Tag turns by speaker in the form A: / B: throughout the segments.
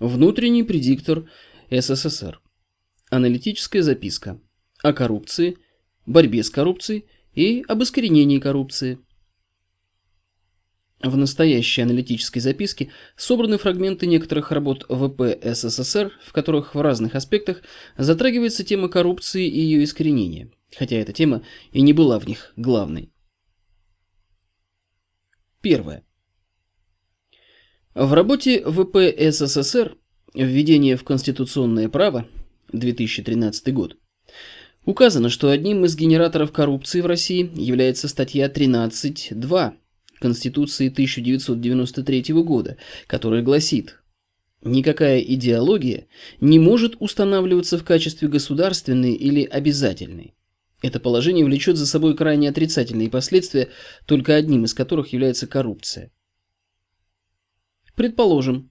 A: Внутренний предиктор СССР. Аналитическая записка о коррупции, борьбе с коррупцией и об искоренении коррупции. В настоящей аналитической записке собраны фрагменты некоторых работ ВП СССР, в которых в разных аспектах затрагивается тема коррупции и ее искоренения, хотя эта тема и не была в них главной. Первое. В работе ВП СССР «Введение в конституционное право» 2013 год указано, что одним из генераторов коррупции в России является статья 13.2 Конституции 1993 года, которая гласит «Никакая идеология не может устанавливаться в качестве государственной или обязательной. Это положение влечет за собой крайне отрицательные последствия, только одним из которых является коррупция. Предположим,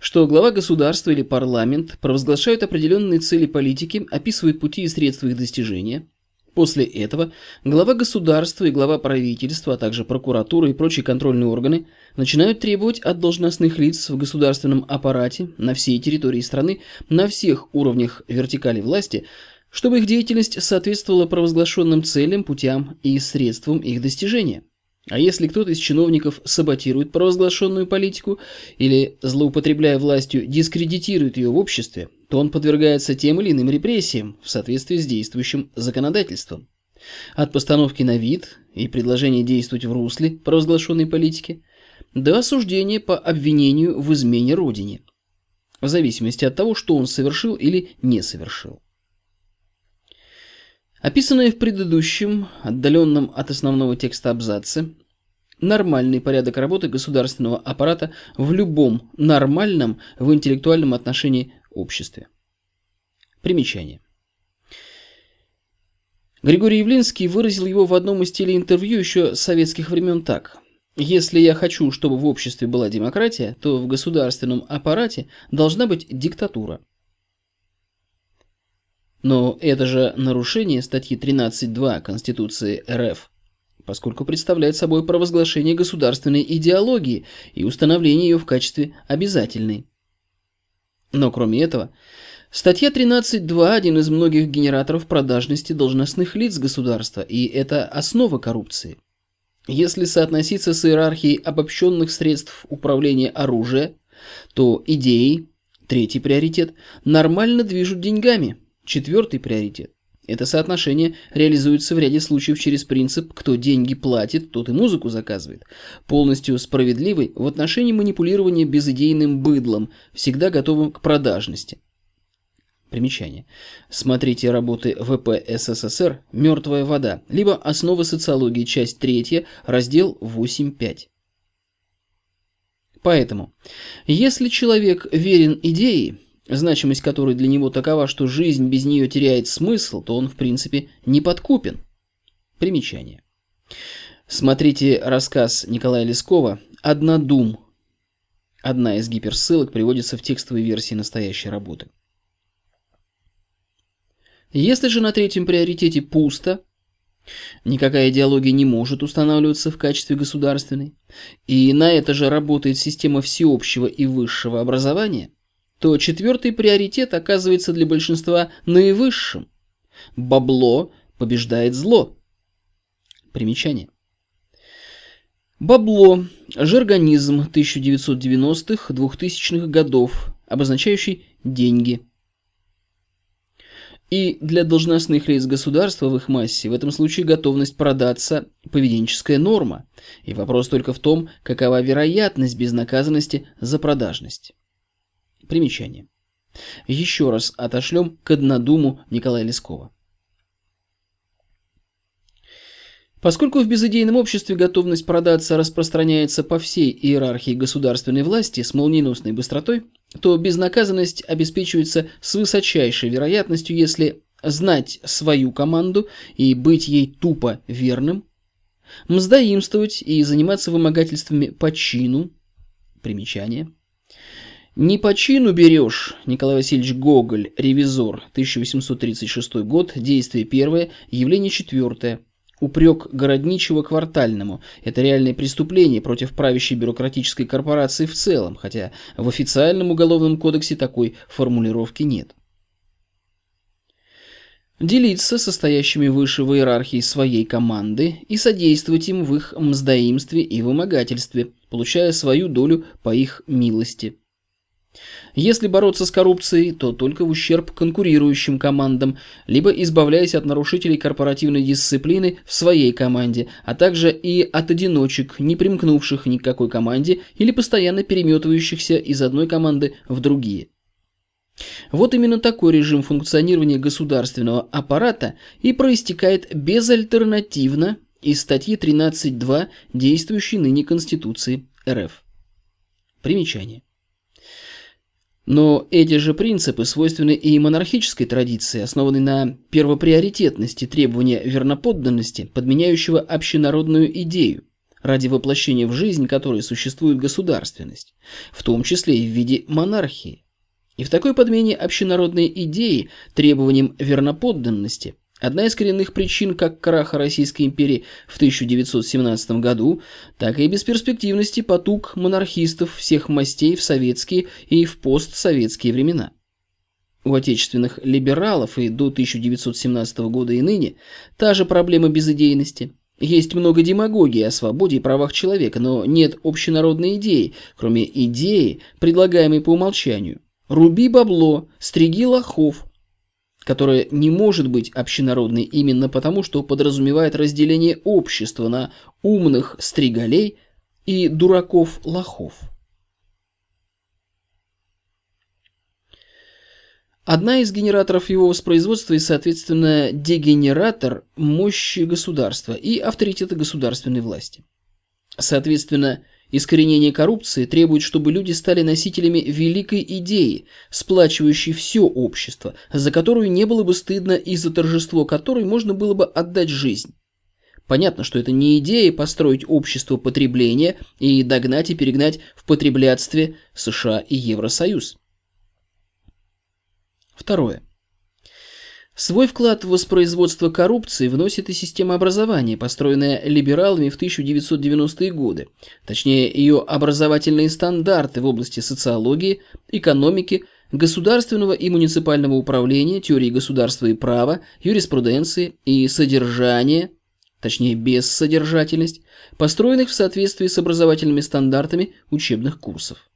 A: что глава государства или парламент провозглашают определенные цели политики, описывают пути и средства их достижения. После этого глава государства и глава правительства, а также прокуратура и прочие контрольные органы начинают требовать от должностных лиц в государственном аппарате на всей территории страны, на всех уровнях вертикали власти – чтобы их деятельность соответствовала провозглашенным целям, путям и средствам их достижения. А если кто-то из чиновников саботирует провозглашенную политику или, злоупотребляя властью, дискредитирует ее в обществе, то он подвергается тем или иным репрессиям в соответствии с действующим законодательством. От постановки на вид и предложения действовать в русле провозглашенной политики до осуждения по обвинению в измене Родине, в зависимости от того, что он совершил или не совершил. Описанные в предыдущем, отдаленном от основного текста абзаце, нормальный порядок работы государственного аппарата в любом нормальном в интеллектуальном отношении обществе. Примечание. Григорий Явлинский выразил его в одном из телеинтервью еще советских времен так. «Если я хочу, чтобы в обществе была демократия, то в государственном аппарате должна быть диктатура». Но это же нарушение статьи 13.2 Конституции РФ, поскольку представляет собой провозглашение государственной идеологии и установление ее в качестве обязательной. Но кроме этого, статья 13.2 – один из многих генераторов продажности должностных лиц государства, и это основа коррупции. Если соотноситься с иерархией обобщенных средств управления оружия, то идеи, третий приоритет, нормально движут деньгами – Четвертый приоритет. Это соотношение реализуется в ряде случаев через принцип «кто деньги платит, тот и музыку заказывает», полностью справедливый в отношении манипулирования безыдейным быдлом, всегда готовым к продажности. Примечание. Смотрите работы ВП СССР «Мертвая вода», либо «Основы социологии», часть 3, раздел 8.5. Поэтому, если человек верен идее, значимость которой для него такова, что жизнь без нее теряет смысл, то он, в принципе, не подкупен. Примечание. Смотрите рассказ Николая Лескова «Однодум». Одна из гиперссылок приводится в текстовой версии настоящей работы. Если же на третьем приоритете пусто, никакая идеология не может устанавливаться в качестве государственной, и на это же работает система всеобщего и высшего образования, то четвертый приоритет оказывается для большинства наивысшим. Бабло побеждает зло. Примечание. Бабло – жаргонизм 1990-х, 2000-х годов, обозначающий деньги. И для должностных лиц государства в их массе в этом случае готовность продаться – поведенческая норма. И вопрос только в том, какова вероятность безнаказанности за продажность. Примечание. Еще раз отошлем к однодуму Николая Лескова. Поскольку в безыдейном обществе готовность продаться распространяется по всей иерархии государственной власти с молниеносной быстротой, то безнаказанность обеспечивается с высочайшей вероятностью, если знать свою команду и быть ей тупо верным, мздоимствовать и заниматься вымогательствами по чину, примечание – не по чину берешь, Николай Васильевич Гоголь, ревизор, 1836 год, действие первое, явление четвертое. Упрек городничего квартальному – это реальное преступление против правящей бюрократической корпорации в целом, хотя в официальном уголовном кодексе такой формулировки нет. Делиться состоящими выше в иерархии своей команды и содействовать им в их мздоимстве и вымогательстве, получая свою долю по их милости – если бороться с коррупцией, то только в ущерб конкурирующим командам, либо избавляясь от нарушителей корпоративной дисциплины в своей команде, а также и от одиночек, не примкнувших ни к какой команде или постоянно переметывающихся из одной команды в другие. Вот именно такой режим функционирования государственного аппарата и проистекает безальтернативно из статьи 13.2 действующей ныне Конституции РФ. Примечание. Но эти же принципы свойственны и монархической традиции, основанной на первоприоритетности требования верноподданности, подменяющего общенародную идею, ради воплощения в жизнь которой существует государственность, в том числе и в виде монархии. И в такой подмене общенародной идеи требованиям верноподданности – Одна из коренных причин как краха Российской империи в 1917 году, так и бесперспективности потуг монархистов всех мастей в советские и в постсоветские времена. У отечественных либералов и до 1917 года и ныне та же проблема безыдейности. Есть много демагогии о свободе и правах человека, но нет общенародной идеи, кроме идеи, предлагаемой по умолчанию. Руби бабло, стриги лохов, которое не может быть общенародной именно потому, что подразумевает разделение общества на умных стригалей и дураков-лохов. Одна из генераторов его воспроизводства и, соответственно, дегенератор мощи государства и авторитета государственной власти. Соответственно, Искоренение коррупции требует, чтобы люди стали носителями великой идеи, сплачивающей все общество, за которую не было бы стыдно и за торжество которой можно было бы отдать жизнь. Понятно, что это не идея построить общество потребления и догнать и перегнать в потреблятстве США и Евросоюз. Второе. Свой вклад в воспроизводство коррупции вносит и система образования, построенная либералами в 1990-е годы, точнее ее образовательные стандарты в области социологии, экономики, государственного и муниципального управления, теории государства и права, юриспруденции и содержания, точнее бессодержательность, построенных в соответствии с образовательными стандартами учебных курсов.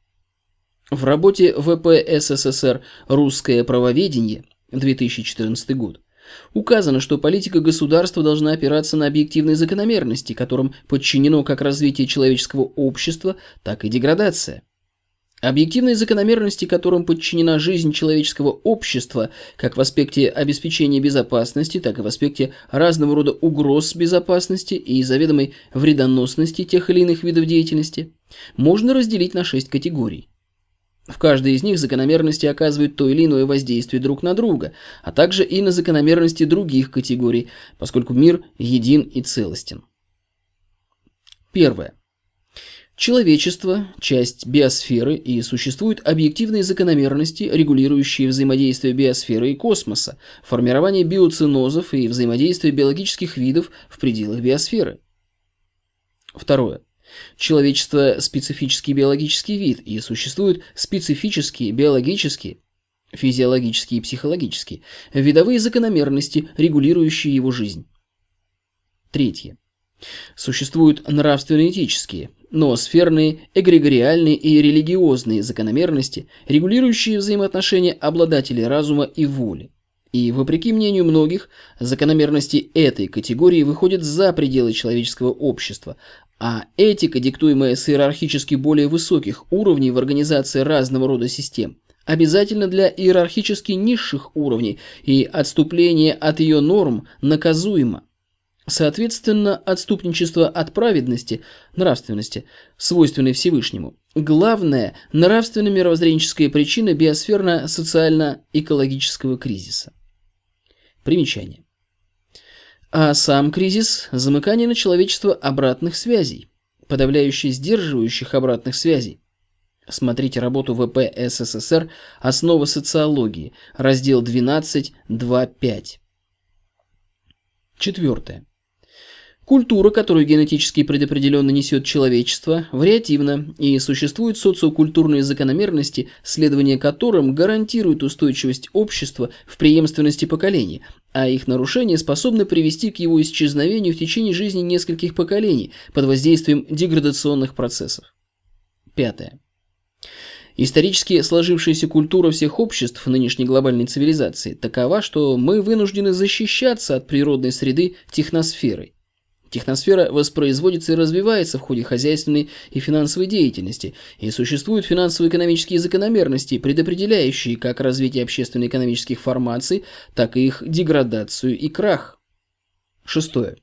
A: В работе ВП СССР «Русское правоведение» 2014 год. Указано, что политика государства должна опираться на объективные закономерности, которым подчинено как развитие человеческого общества, так и деградация. Объективные закономерности, которым подчинена жизнь человеческого общества, как в аспекте обеспечения безопасности, так и в аспекте разного рода угроз безопасности и заведомой вредоносности тех или иных видов деятельности, можно разделить на шесть категорий. В каждой из них закономерности оказывают то или иное воздействие друг на друга, а также и на закономерности других категорий, поскольку мир един и целостен. Первое. Человечество – часть биосферы, и существуют объективные закономерности, регулирующие взаимодействие биосферы и космоса, формирование биоценозов и взаимодействие биологических видов в пределах биосферы. Второе. Человечество – специфический биологический вид, и существуют специфические биологические, физиологические и психологические, видовые закономерности, регулирующие его жизнь. Третье. Существуют нравственно-этические, ноосферные, эгрегориальные и религиозные закономерности, регулирующие взаимоотношения обладателей разума и воли. И, вопреки мнению многих, закономерности этой категории выходят за пределы человеческого общества, а этика, диктуемая с иерархически более высоких уровней в организации разного рода систем, обязательно для иерархически низших уровней, и отступление от ее норм наказуемо. Соответственно, отступничество от праведности, нравственности, свойственной Всевышнему, главная нравственно-мировоззренческая причина биосферно-социально-экологического кризиса. Примечание. А сам кризис – замыкание на человечество обратных связей, подавляющий сдерживающих обратных связей. Смотрите работу ВП СССР «Основа социологии», раздел 12.2.5. Четвертое. Культура, которую генетически предопределенно несет человечество, вариативна, и существуют социокультурные закономерности, следование которым гарантирует устойчивость общества в преемственности поколений, а их нарушения способны привести к его исчезновению в течение жизни нескольких поколений под воздействием деградационных процессов. Пятое. Исторически сложившаяся культура всех обществ нынешней глобальной цивилизации такова, что мы вынуждены защищаться от природной среды техносферой. Техносфера воспроизводится и развивается в ходе хозяйственной и финансовой деятельности, и существуют финансово-экономические закономерности, предопределяющие как развитие общественно-экономических формаций, так и их деградацию и крах. Шестое.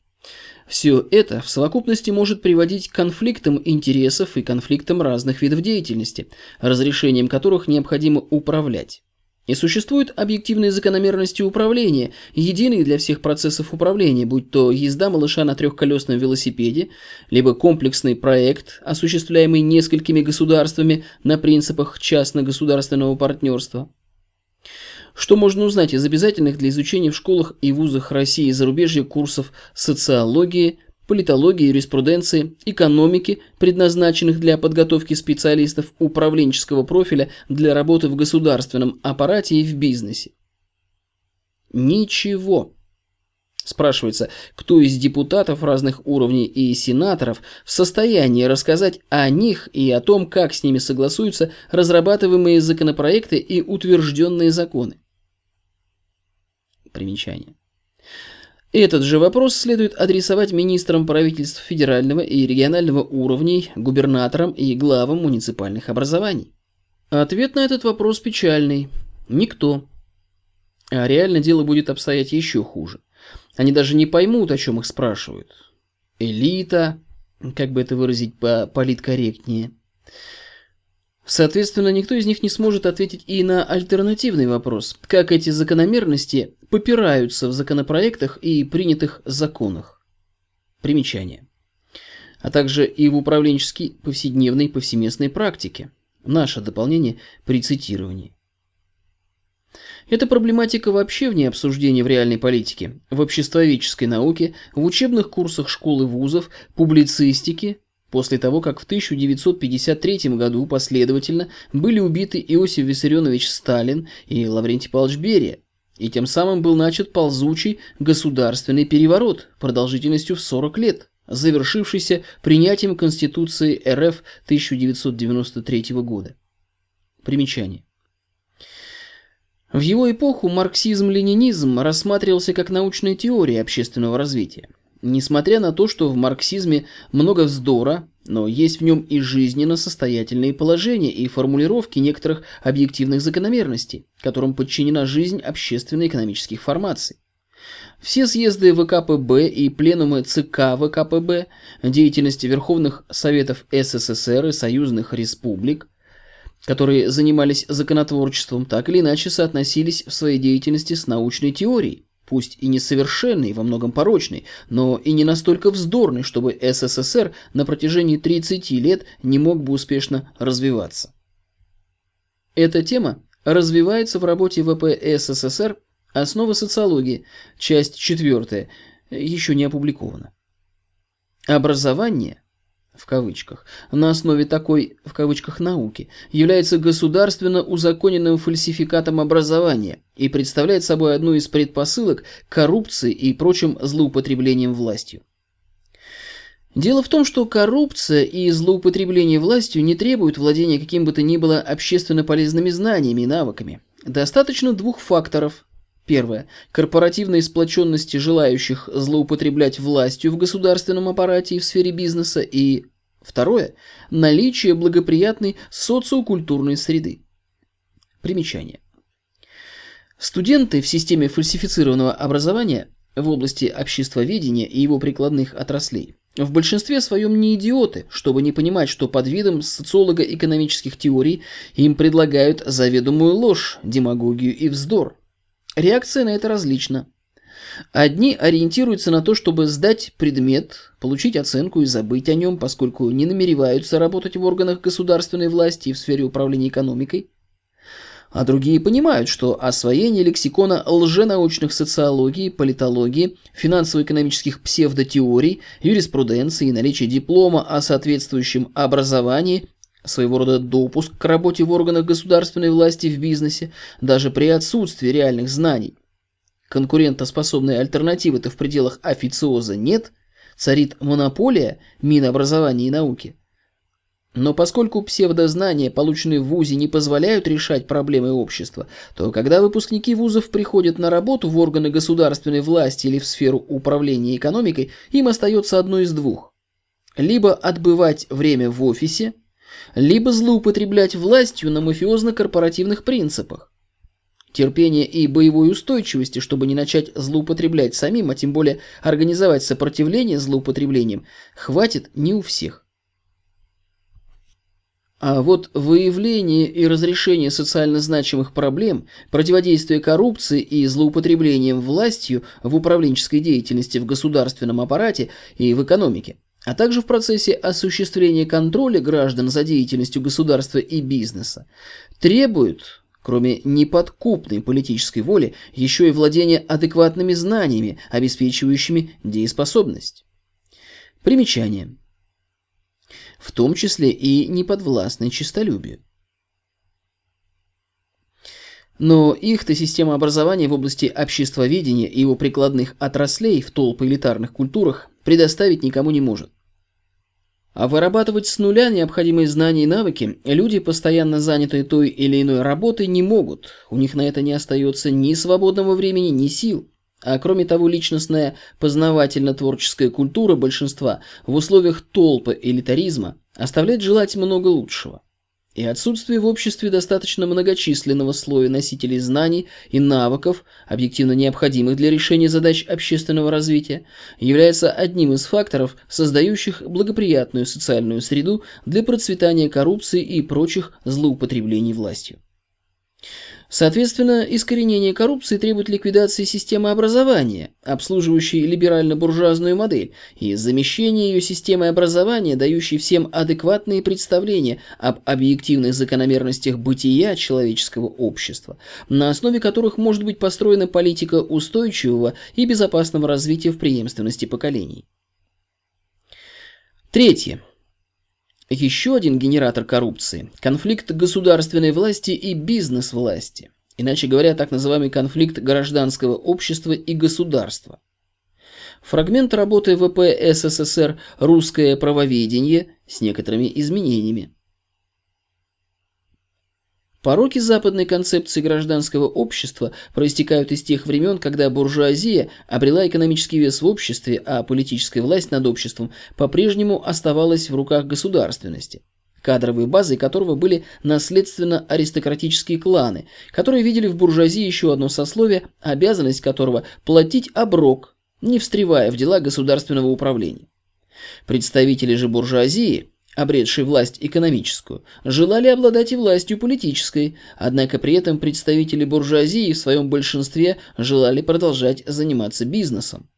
A: Все это в совокупности может приводить к конфликтам интересов и конфликтам разных видов деятельности, разрешением которых необходимо управлять. И существуют объективные закономерности управления, единые для всех процессов управления, будь то езда малыша на трехколесном велосипеде, либо комплексный проект, осуществляемый несколькими государствами на принципах частно-государственного партнерства. Что можно узнать из обязательных для изучения в школах и вузах России и зарубежья курсов социологии, политологии, юриспруденции, экономики, предназначенных для подготовки специалистов управленческого профиля для работы в государственном аппарате и в бизнесе. Ничего. Спрашивается, кто из депутатов разных уровней и сенаторов в состоянии рассказать о них и о том, как с ними согласуются разрабатываемые законопроекты и утвержденные законы. Примечание. Этот же вопрос следует адресовать министрам правительств федерального и регионального уровней, губернаторам и главам муниципальных образований. Ответ на этот вопрос печальный. Никто. А реально дело будет обстоять еще хуже. Они даже не поймут, о чем их спрашивают. Элита, как бы это выразить по политкорректнее. Соответственно, никто из них не сможет ответить и на альтернативный вопрос, как эти закономерности попираются в законопроектах и принятых законах. Примечание. А также и в управленческой повседневной повсеместной практике. Наше дополнение при цитировании. Эта проблематика вообще вне обсуждения в реальной политике, в обществоведческой науке, в учебных курсах школ и вузов, публицистике, после того, как в 1953 году последовательно были убиты Иосиф Виссарионович Сталин и Лаврентий Павлович Берия, и тем самым был начат ползучий государственный переворот продолжительностью в 40 лет, завершившийся принятием Конституции РФ 1993 года. Примечание. В его эпоху марксизм-ленинизм рассматривался как научная теория общественного развития. Несмотря на то, что в марксизме много вздора, но есть в нем и жизненно состоятельные положения и формулировки некоторых объективных закономерностей, которым подчинена жизнь общественно-экономических формаций. Все съезды ВКПБ и пленумы ЦК ВКПБ, деятельности Верховных Советов СССР и союзных республик, которые занимались законотворчеством, так или иначе соотносились в своей деятельности с научной теорией, пусть и несовершенный, во многом порочный, но и не настолько вздорный, чтобы СССР на протяжении 30 лет не мог бы успешно развиваться. Эта тема развивается в работе ВП СССР «Основы социологии», часть 4, еще не опубликована. Образование в кавычках, на основе такой, в кавычках, науки, является государственно узаконенным фальсификатом образования и представляет собой одну из предпосылок коррупции и прочим злоупотреблением властью. Дело в том, что коррупция и злоупотребление властью не требуют владения каким бы то ни было общественно полезными знаниями и навыками. Достаточно двух факторов. Первое. Корпоративной сплоченности желающих злоупотреблять властью в государственном аппарате и в сфере бизнеса. И второе. Наличие благоприятной социокультурной среды. Примечание. Студенты в системе фальсифицированного образования в области обществоведения и его прикладных отраслей в большинстве своем не идиоты, чтобы не понимать, что под видом социолого-экономических теорий им предлагают заведомую ложь, демагогию и вздор. Реакция на это различна. Одни ориентируются на то, чтобы сдать предмет, получить оценку и забыть о нем, поскольку не намереваются работать в органах государственной власти и в сфере управления экономикой. а другие понимают, что освоение лексикона лженаучных социологии, политологии, финансово-экономических псевдотеорий, юриспруденции и наличие диплома о соответствующем образовании своего рода допуск к работе в органах государственной власти в бизнесе, даже при отсутствии реальных знаний. Конкурентоспособной альтернативы-то в пределах официоза нет, царит монополия Минобразования и науки – но поскольку псевдознания, полученные в ВУЗе, не позволяют решать проблемы общества, то когда выпускники вузов приходят на работу в органы государственной власти или в сферу управления экономикой, им остается одно из двух. Либо отбывать время в офисе, либо злоупотреблять властью на мафиозно-корпоративных принципах. Терпения и боевой устойчивости, чтобы не начать злоупотреблять самим, а тем более организовать сопротивление злоупотреблением, хватит не у всех. А вот выявление и разрешение социально значимых проблем, противодействие коррупции и злоупотреблением властью в управленческой деятельности в государственном аппарате и в экономике, а также в процессе осуществления контроля граждан за деятельностью государства и бизнеса, требуют, кроме неподкупной политической воли, еще и владения адекватными знаниями, обеспечивающими дееспособность. Примечание в том числе и неподвластной честолюбию. Но их-то система образования в области обществоведения и его прикладных отраслей в толпы элитарных культурах предоставить никому не может. А вырабатывать с нуля необходимые знания и навыки люди, постоянно занятые той или иной работой, не могут. У них на это не остается ни свободного времени, ни сил. А кроме того, личностная познавательно-творческая культура большинства в условиях толпы элитаризма оставляет желать много лучшего. И отсутствие в обществе достаточно многочисленного слоя носителей знаний и навыков, объективно необходимых для решения задач общественного развития, является одним из факторов, создающих благоприятную социальную среду для процветания коррупции и прочих злоупотреблений властью. Соответственно, искоренение коррупции требует ликвидации системы образования, обслуживающей либерально-буржуазную модель, и замещения ее системой образования, дающей всем адекватные представления об объективных закономерностях бытия человеческого общества, на основе которых может быть построена политика устойчивого и безопасного развития в преемственности поколений. Третье. Еще один генератор коррупции – конфликт государственной власти и бизнес-власти. Иначе говоря, так называемый конфликт гражданского общества и государства. Фрагмент работы ВП СССР «Русское правоведение» с некоторыми изменениями. Пороки западной концепции гражданского общества проистекают из тех времен, когда буржуазия обрела экономический вес в обществе, а политическая власть над обществом по-прежнему оставалась в руках государственности кадровой базой которого были наследственно-аристократические кланы, которые видели в буржуазии еще одно сословие, обязанность которого платить оброк, не встревая в дела государственного управления. Представители же буржуазии – обретший власть экономическую, желали обладать и властью политической, однако при этом представители буржуазии в своем большинстве желали продолжать заниматься бизнесом.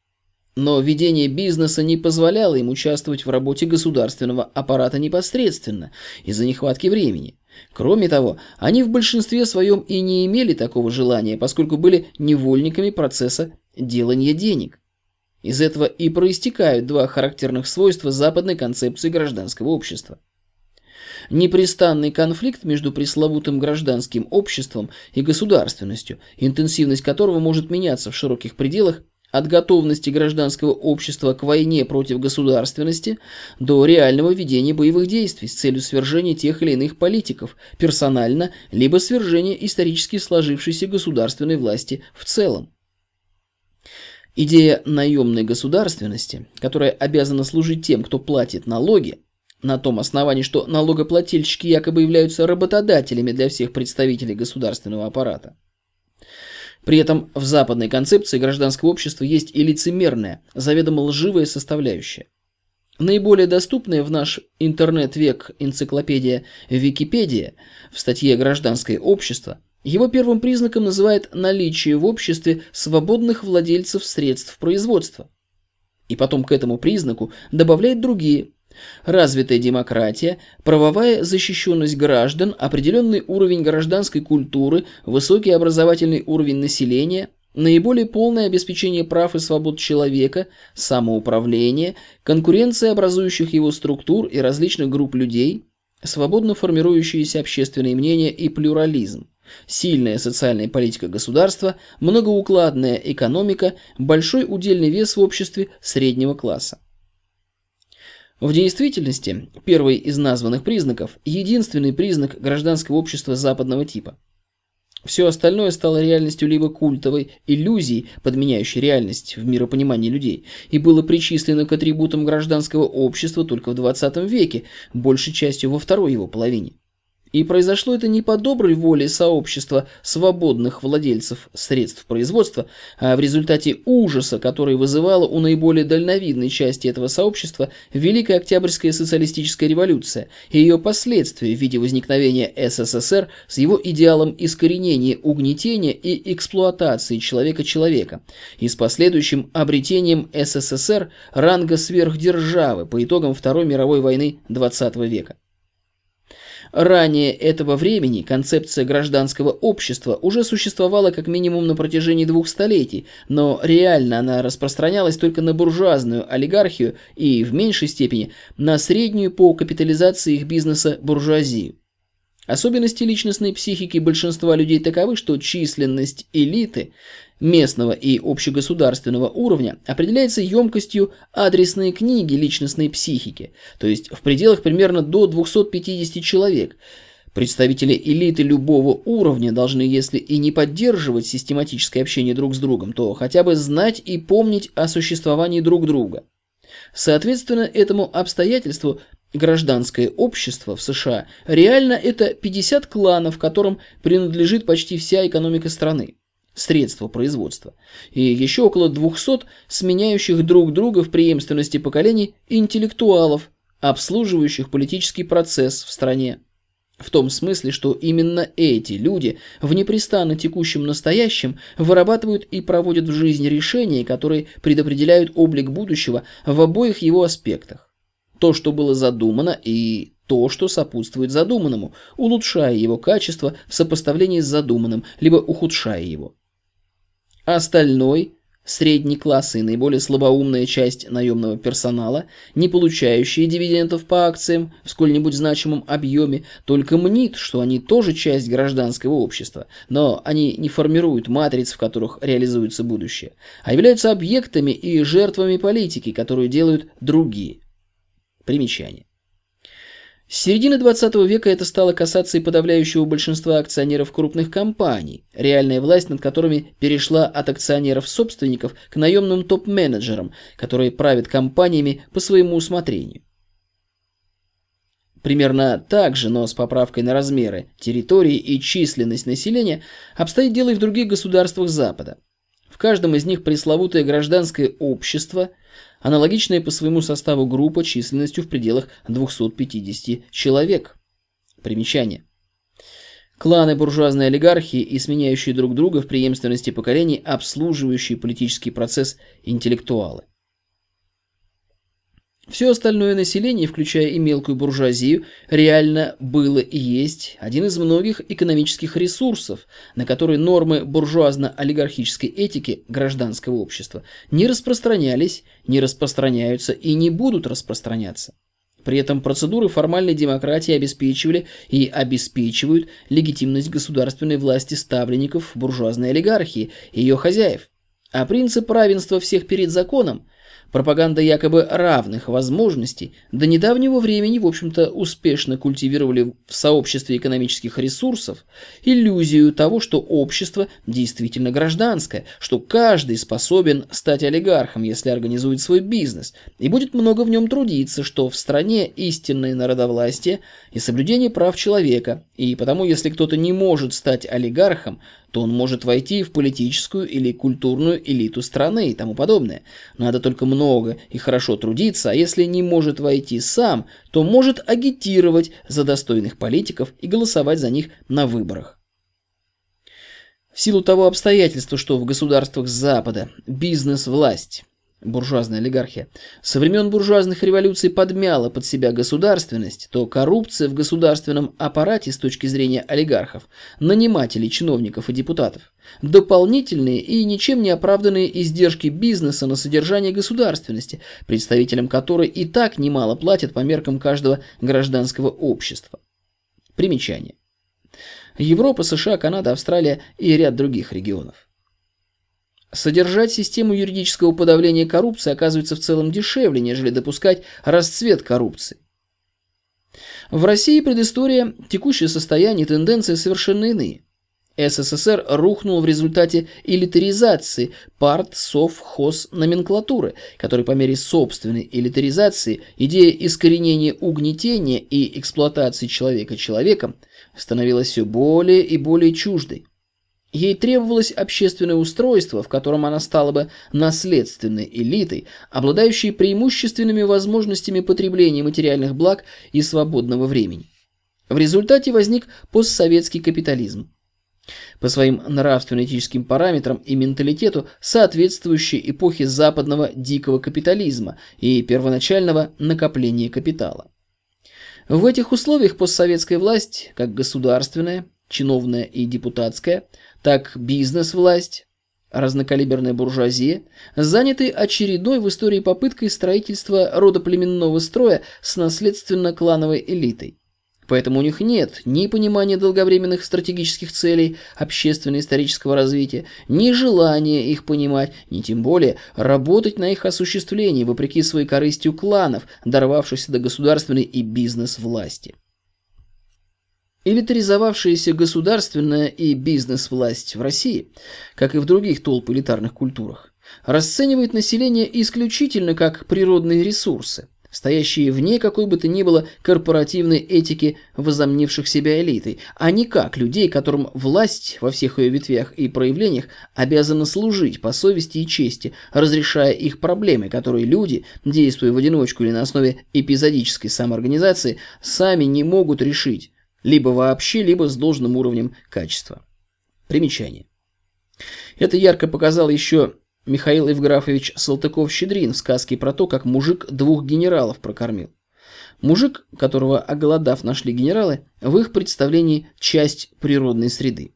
A: Но ведение бизнеса не позволяло им участвовать в работе государственного аппарата непосредственно из-за нехватки времени. Кроме того, они в большинстве своем и не имели такого желания, поскольку были невольниками процесса делания денег. Из этого и проистекают два характерных свойства западной концепции гражданского общества. Непрестанный конфликт между пресловутым гражданским обществом и государственностью, интенсивность которого может меняться в широких пределах от готовности гражданского общества к войне против государственности до реального ведения боевых действий с целью свержения тех или иных политиков персонально, либо свержения исторически сложившейся государственной власти в целом. Идея наемной государственности, которая обязана служить тем, кто платит налоги, на том основании, что налогоплательщики якобы являются работодателями для всех представителей государственного аппарата. При этом в западной концепции гражданского общества есть и лицемерная, заведомо лживая составляющая. Наиболее доступная в наш интернет-век энциклопедия Википедия в статье «Гражданское общество» Его первым признаком называет наличие в обществе свободных владельцев средств производства. И потом к этому признаку добавляет другие. развитая демократия, правовая защищенность граждан, определенный уровень гражданской культуры, высокий образовательный уровень населения, наиболее полное обеспечение прав и свобод человека, самоуправление, конкуренция образующих его структур и различных групп людей, свободно формирующиеся общественные мнения и плюрализм. Сильная социальная политика государства, многоукладная экономика, большой удельный вес в обществе среднего класса. В действительности, первый из названных признаков – единственный признак гражданского общества западного типа. Все остальное стало реальностью либо культовой иллюзией, подменяющей реальность в миропонимании людей, и было причислено к атрибутам гражданского общества только в 20 веке, большей частью во второй его половине. И произошло это не по доброй воле сообщества свободных владельцев средств производства, а в результате ужаса, который вызывала у наиболее дальновидной части этого сообщества Великая Октябрьская социалистическая революция и ее последствия в виде возникновения СССР с его идеалом искоренения угнетения и эксплуатации человека-человека и с последующим обретением СССР ранга сверхдержавы по итогам Второй мировой войны XX века. Ранее этого времени концепция гражданского общества уже существовала как минимум на протяжении двух столетий, но реально она распространялась только на буржуазную олигархию и, в меньшей степени, на среднюю по капитализации их бизнеса буржуазию. Особенности личностной психики большинства людей таковы, что численность элиты местного и общегосударственного уровня определяется емкостью адресной книги личностной психики, то есть в пределах примерно до 250 человек. Представители элиты любого уровня должны, если и не поддерживать систематическое общение друг с другом, то хотя бы знать и помнить о существовании друг друга. Соответственно, этому обстоятельству гражданское общество в США реально это 50 кланов, которым принадлежит почти вся экономика страны средства производства, и еще около 200 сменяющих друг друга в преемственности поколений интеллектуалов, обслуживающих политический процесс в стране. В том смысле, что именно эти люди в непрестанно текущем настоящем вырабатывают и проводят в жизнь решения, которые предопределяют облик будущего в обоих его аспектах. То, что было задумано, и то, что сопутствует задуманному, улучшая его качество в сопоставлении с задуманным, либо ухудшая его. Остальной, средний класс и наиболее слабоумная часть наемного персонала, не получающие дивидендов по акциям в сколь-нибудь значимом объеме, только мнит, что они тоже часть гражданского общества, но они не формируют матриц, в которых реализуется будущее, а являются объектами и жертвами политики, которую делают другие. Примечание. С середины 20 века это стало касаться и подавляющего большинства акционеров крупных компаний, реальная власть над которыми перешла от акционеров-собственников к наемным топ-менеджерам, которые правят компаниями по своему усмотрению. Примерно так же, но с поправкой на размеры, территории и численность населения, обстоит дело и в других государствах Запада. В каждом из них пресловутое гражданское общество – аналогичная по своему составу группа численностью в пределах 250 человек. Примечание. Кланы буржуазной олигархии и сменяющие друг друга в преемственности поколений, обслуживающие политический процесс интеллектуалы. Все остальное население, включая и мелкую буржуазию, реально было и есть один из многих экономических ресурсов, на которые нормы буржуазно-олигархической этики гражданского общества не распространялись, не распространяются и не будут распространяться. При этом процедуры формальной демократии обеспечивали и обеспечивают легитимность государственной власти ставленников буржуазной олигархии и ее хозяев. А принцип равенства всех перед законом – Пропаганда якобы равных возможностей до недавнего времени, в общем-то, успешно культивировали в сообществе экономических ресурсов иллюзию того, что общество действительно гражданское, что каждый способен стать олигархом, если организует свой бизнес, и будет много в нем трудиться, что в стране истинное народовластие и соблюдение прав человека, и потому, если кто-то не может стать олигархом, то он может войти в политическую или культурную элиту страны и тому подобное. Надо только много и хорошо трудиться, а если не может войти сам, то может агитировать за достойных политиков и голосовать за них на выборах. В силу того обстоятельства, что в государствах Запада бизнес-власть буржуазная олигархия, со времен буржуазных революций подмяла под себя государственность, то коррупция в государственном аппарате с точки зрения олигархов, нанимателей, чиновников и депутатов, дополнительные и ничем не оправданные издержки бизнеса на содержание государственности, представителям которой и так немало платят по меркам каждого гражданского общества. Примечание. Европа, США, Канада, Австралия и ряд других регионов. Содержать систему юридического подавления коррупции оказывается в целом дешевле, нежели допускать расцвет коррупции. В России предыстория, текущее состояние и тенденции совершенно иные. СССР рухнул в результате элитаризации парт, сов, хоз номенклатуры, которой по мере собственной элитаризации идея искоренения угнетения и эксплуатации человека человеком становилась все более и более чуждой. Ей требовалось общественное устройство, в котором она стала бы наследственной элитой, обладающей преимущественными возможностями потребления материальных благ и свободного времени. В результате возник постсоветский капитализм. По своим нравственно-этическим параметрам и менталитету соответствующей эпохе западного дикого капитализма и первоначального накопления капитала. В этих условиях постсоветская власть, как государственная, чиновная и депутатская, так бизнес-власть, разнокалиберная буржуазия, заняты очередной в истории попыткой строительства родоплеменного строя с наследственно-клановой элитой. Поэтому у них нет ни понимания долговременных стратегических целей общественно-исторического развития, ни желания их понимать, ни тем более работать на их осуществлении, вопреки своей корыстью кланов, дорвавшихся до государственной и бизнес-власти. Элитаризовавшаяся государственная и бизнес-власть в России, как и в других толп элитарных культурах, расценивает население исключительно как природные ресурсы, стоящие вне какой бы то ни было корпоративной этики возомнивших себя элитой, а не как людей, которым власть во всех ее ветвях и проявлениях обязана служить по совести и чести, разрешая их проблемы, которые люди, действуя в одиночку или на основе эпизодической самоорганизации, сами не могут решить либо вообще, либо с должным уровнем качества. Примечание. Это ярко показал еще Михаил Евграфович Салтыков-Щедрин в сказке про то, как мужик двух генералов прокормил. Мужик, которого оголодав нашли генералы, в их представлении часть природной среды.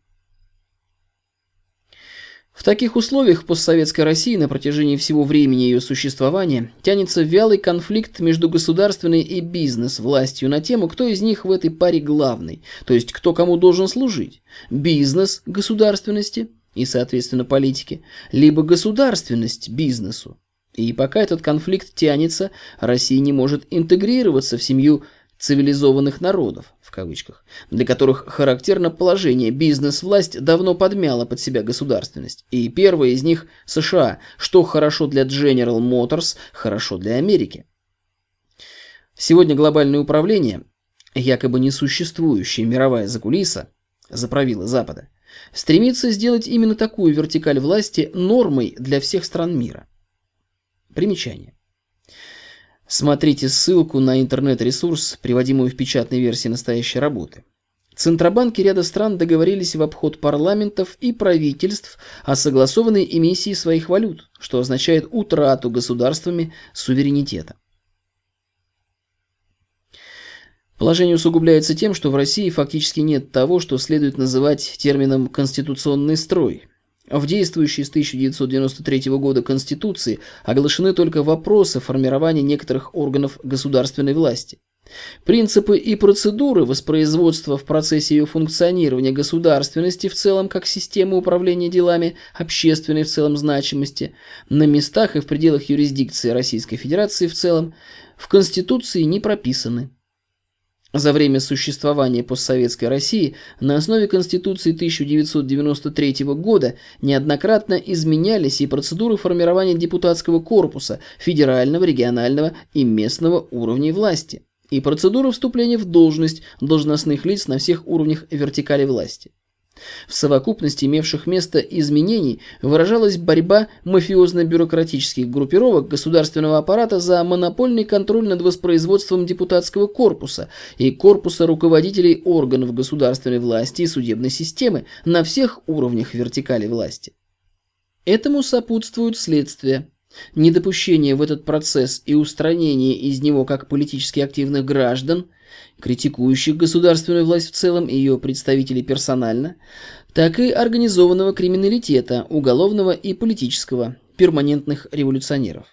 A: В таких условиях постсоветской России на протяжении всего времени ее существования тянется вялый конфликт между государственной и бизнес-властью на тему, кто из них в этой паре главный, то есть кто кому должен служить. Бизнес государственности и, соответственно, политике, либо государственность бизнесу. И пока этот конфликт тянется, Россия не может интегрироваться в семью цивилизованных народов, в кавычках, для которых характерно положение бизнес-власть давно подмяла под себя государственность. И первая из них – США, что хорошо для General Motors, хорошо для Америки. Сегодня глобальное управление, якобы несуществующая мировая закулиса, заправила Запада, стремится сделать именно такую вертикаль власти нормой для всех стран мира. Примечание. Смотрите ссылку на интернет-ресурс, приводимую в печатной версии настоящей работы. Центробанки ряда стран договорились в обход парламентов и правительств о согласованной эмиссии своих валют, что означает утрату государствами суверенитета. Положение усугубляется тем, что в России фактически нет того, что следует называть термином «конституционный строй», в действующей с 1993 года Конституции оглашены только вопросы формирования некоторых органов государственной власти. Принципы и процедуры воспроизводства в процессе ее функционирования государственности в целом как системы управления делами общественной в целом значимости на местах и в пределах юрисдикции Российской Федерации в целом в Конституции не прописаны. За время существования постсоветской России на основе Конституции 1993 года неоднократно изменялись и процедуры формирования депутатского корпуса федерального, регионального и местного уровней власти, и процедуры вступления в должность должностных лиц на всех уровнях вертикали власти. В совокупности имевших место изменений выражалась борьба мафиозно-бюрократических группировок государственного аппарата за монопольный контроль над воспроизводством депутатского корпуса и корпуса руководителей органов государственной власти и судебной системы на всех уровнях вертикали власти. Этому сопутствуют следствия. Недопущение в этот процесс и устранение из него как политически активных граждан, критикующих государственную власть в целом и ее представителей персонально, так и организованного криминалитета, уголовного и политического, перманентных революционеров.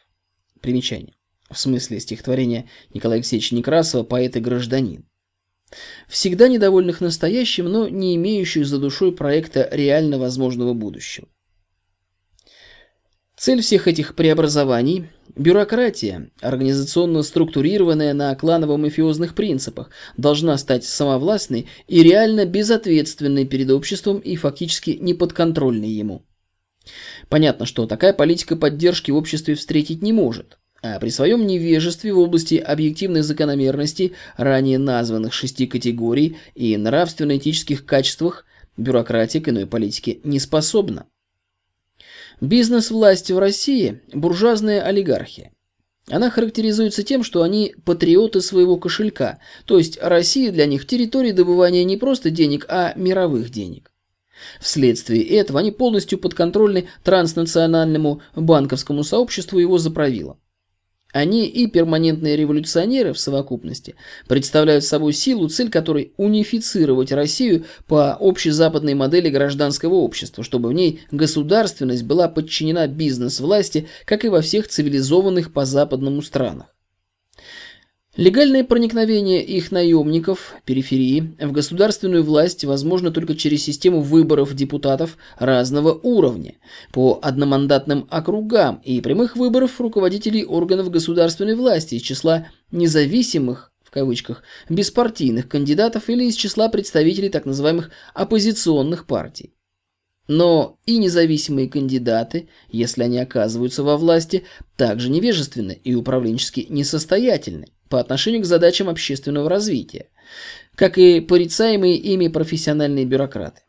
A: Примечание. В смысле стихотворения Николая Алексеевича Некрасова «Поэт и гражданин». Всегда недовольных настоящим, но не имеющих за душой проекта реально возможного будущего. Цель всех этих преобразований – бюрократия, организационно структурированная на кланово-мафиозных принципах, должна стать самовластной и реально безответственной перед обществом и фактически неподконтрольной ему. Понятно, что такая политика поддержки в обществе встретить не может. А при своем невежестве в области объективной закономерности ранее названных шести категорий и нравственно-этических качествах бюрократия к иной политике не способна. Бизнес власти в России – буржуазная олигархия. Она характеризуется тем, что они патриоты своего кошелька, то есть Россия для них территория добывания не просто денег, а мировых денег. Вследствие этого они полностью подконтрольны транснациональному банковскому сообществу его заправила. Они и перманентные революционеры в совокупности представляют собой силу, цель которой унифицировать Россию по общезападной модели гражданского общества, чтобы в ней государственность была подчинена бизнес-власти, как и во всех цивилизованных по западному странах. Легальное проникновение их наемников, периферии, в государственную власть возможно только через систему выборов депутатов разного уровня, по одномандатным округам и прямых выборов руководителей органов государственной власти из числа независимых в кавычках, беспартийных кандидатов или из числа представителей так называемых оппозиционных партий. Но и независимые кандидаты, если они оказываются во власти, также невежественны и управленчески несостоятельны по отношению к задачам общественного развития, как и порицаемые ими профессиональные бюрократы.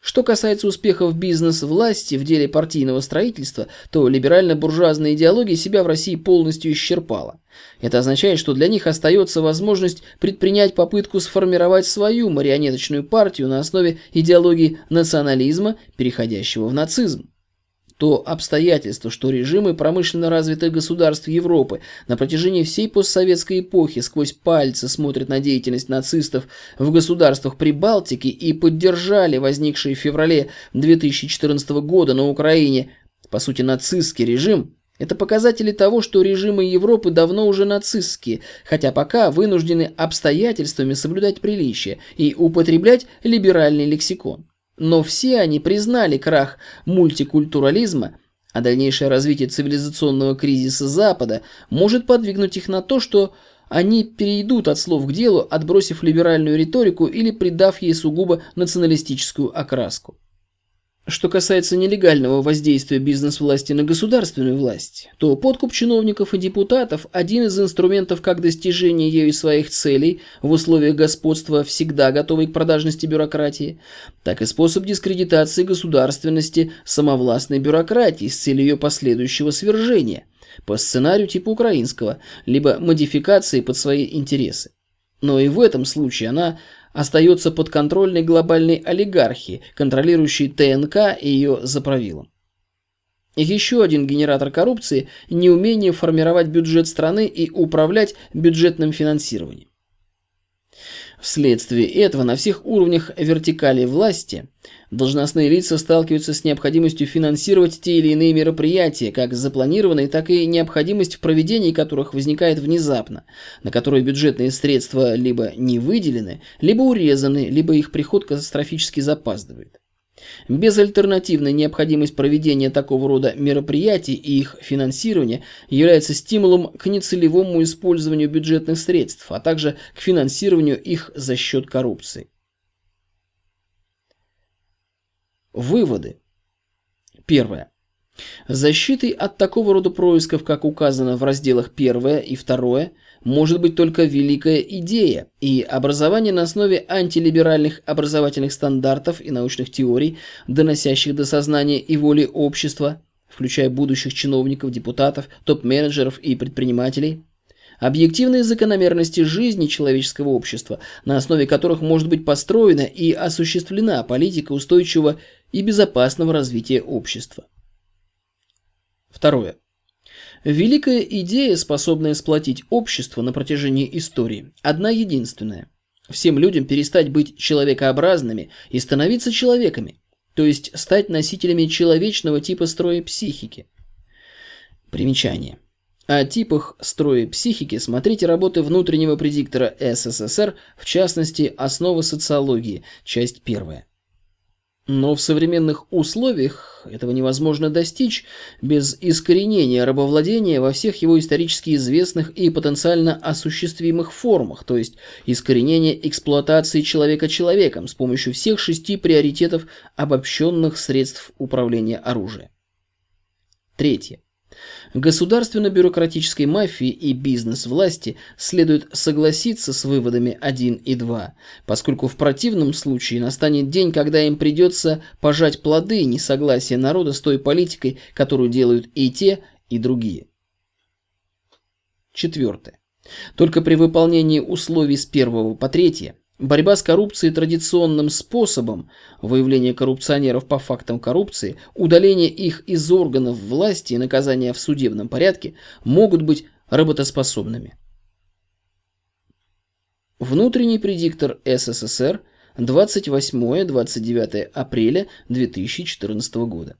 A: Что касается успехов бизнес-власти в деле партийного строительства, то либерально-буржуазная идеология себя в России полностью исчерпала. Это означает, что для них остается возможность предпринять попытку сформировать свою марионеточную партию на основе идеологии национализма, переходящего в нацизм то обстоятельство, что режимы промышленно развитых государств Европы на протяжении всей постсоветской эпохи сквозь пальцы смотрят на деятельность нацистов в государствах Прибалтики и поддержали возникший в феврале 2014 года на Украине, по сути, нацистский режим, это показатели того, что режимы Европы давно уже нацистские, хотя пока вынуждены обстоятельствами соблюдать приличие и употреблять либеральный лексикон. Но все они признали крах мультикультурализма, а дальнейшее развитие цивилизационного кризиса Запада может подвигнуть их на то, что они перейдут от слов к делу, отбросив либеральную риторику или придав ей сугубо националистическую окраску. Что касается нелегального воздействия бизнес-власти на государственную власть, то подкуп чиновников и депутатов – один из инструментов как достижения ею своих целей в условиях господства, всегда готовой к продажности бюрократии, так и способ дискредитации государственности самовластной бюрократии с целью ее последующего свержения по сценарию типа украинского, либо модификации под свои интересы. Но и в этом случае она остается подконтрольной глобальной олигархии, контролирующей ТНК и ее заправилом. Еще один генератор коррупции – неумение формировать бюджет страны и управлять бюджетным финансированием. Вследствие этого на всех уровнях вертикали власти должностные лица сталкиваются с необходимостью финансировать те или иные мероприятия, как запланированные, так и необходимость в проведении которых возникает внезапно, на которые бюджетные средства либо не выделены, либо урезаны, либо их приход катастрофически запаздывает. Безальтернативная необходимость проведения такого рода мероприятий и их финансирования является стимулом к нецелевому использованию бюджетных средств, а также к финансированию их за счет коррупции. Выводы. Первое. Защитой от такого рода происков, как указано в разделах 1 и 2, может быть только великая идея, и образование на основе антилиберальных образовательных стандартов и научных теорий, доносящих до сознания и воли общества, включая будущих чиновников, депутатов, топ-менеджеров и предпринимателей, объективные закономерности жизни человеческого общества, на основе которых может быть построена и осуществлена политика устойчивого и безопасного развития общества. Второе. Великая идея, способная сплотить общество на протяжении истории, одна единственная. Всем людям перестать быть человекообразными и становиться человеками, то есть стать носителями человечного типа строя психики. Примечание. О типах строя психики смотрите работы внутреннего предиктора СССР, в частности, «Основы социологии», часть первая. Но в современных условиях этого невозможно достичь без искоренения рабовладения во всех его исторически известных и потенциально осуществимых формах, то есть искоренения эксплуатации человека человеком с помощью всех шести приоритетов обобщенных средств управления оружием. Третье. Государственно-бюрократической мафии и бизнес-власти следует согласиться с выводами 1 и 2, поскольку в противном случае настанет день, когда им придется пожать плоды несогласия народа с той политикой, которую делают и те, и другие. Четвертое. Только при выполнении условий с первого по третье Борьба с коррупцией традиционным способом, выявление коррупционеров по фактам коррупции, удаление их из органов власти и наказание в судебном порядке могут быть работоспособными. Внутренний предиктор СССР 28-29 апреля 2014 года.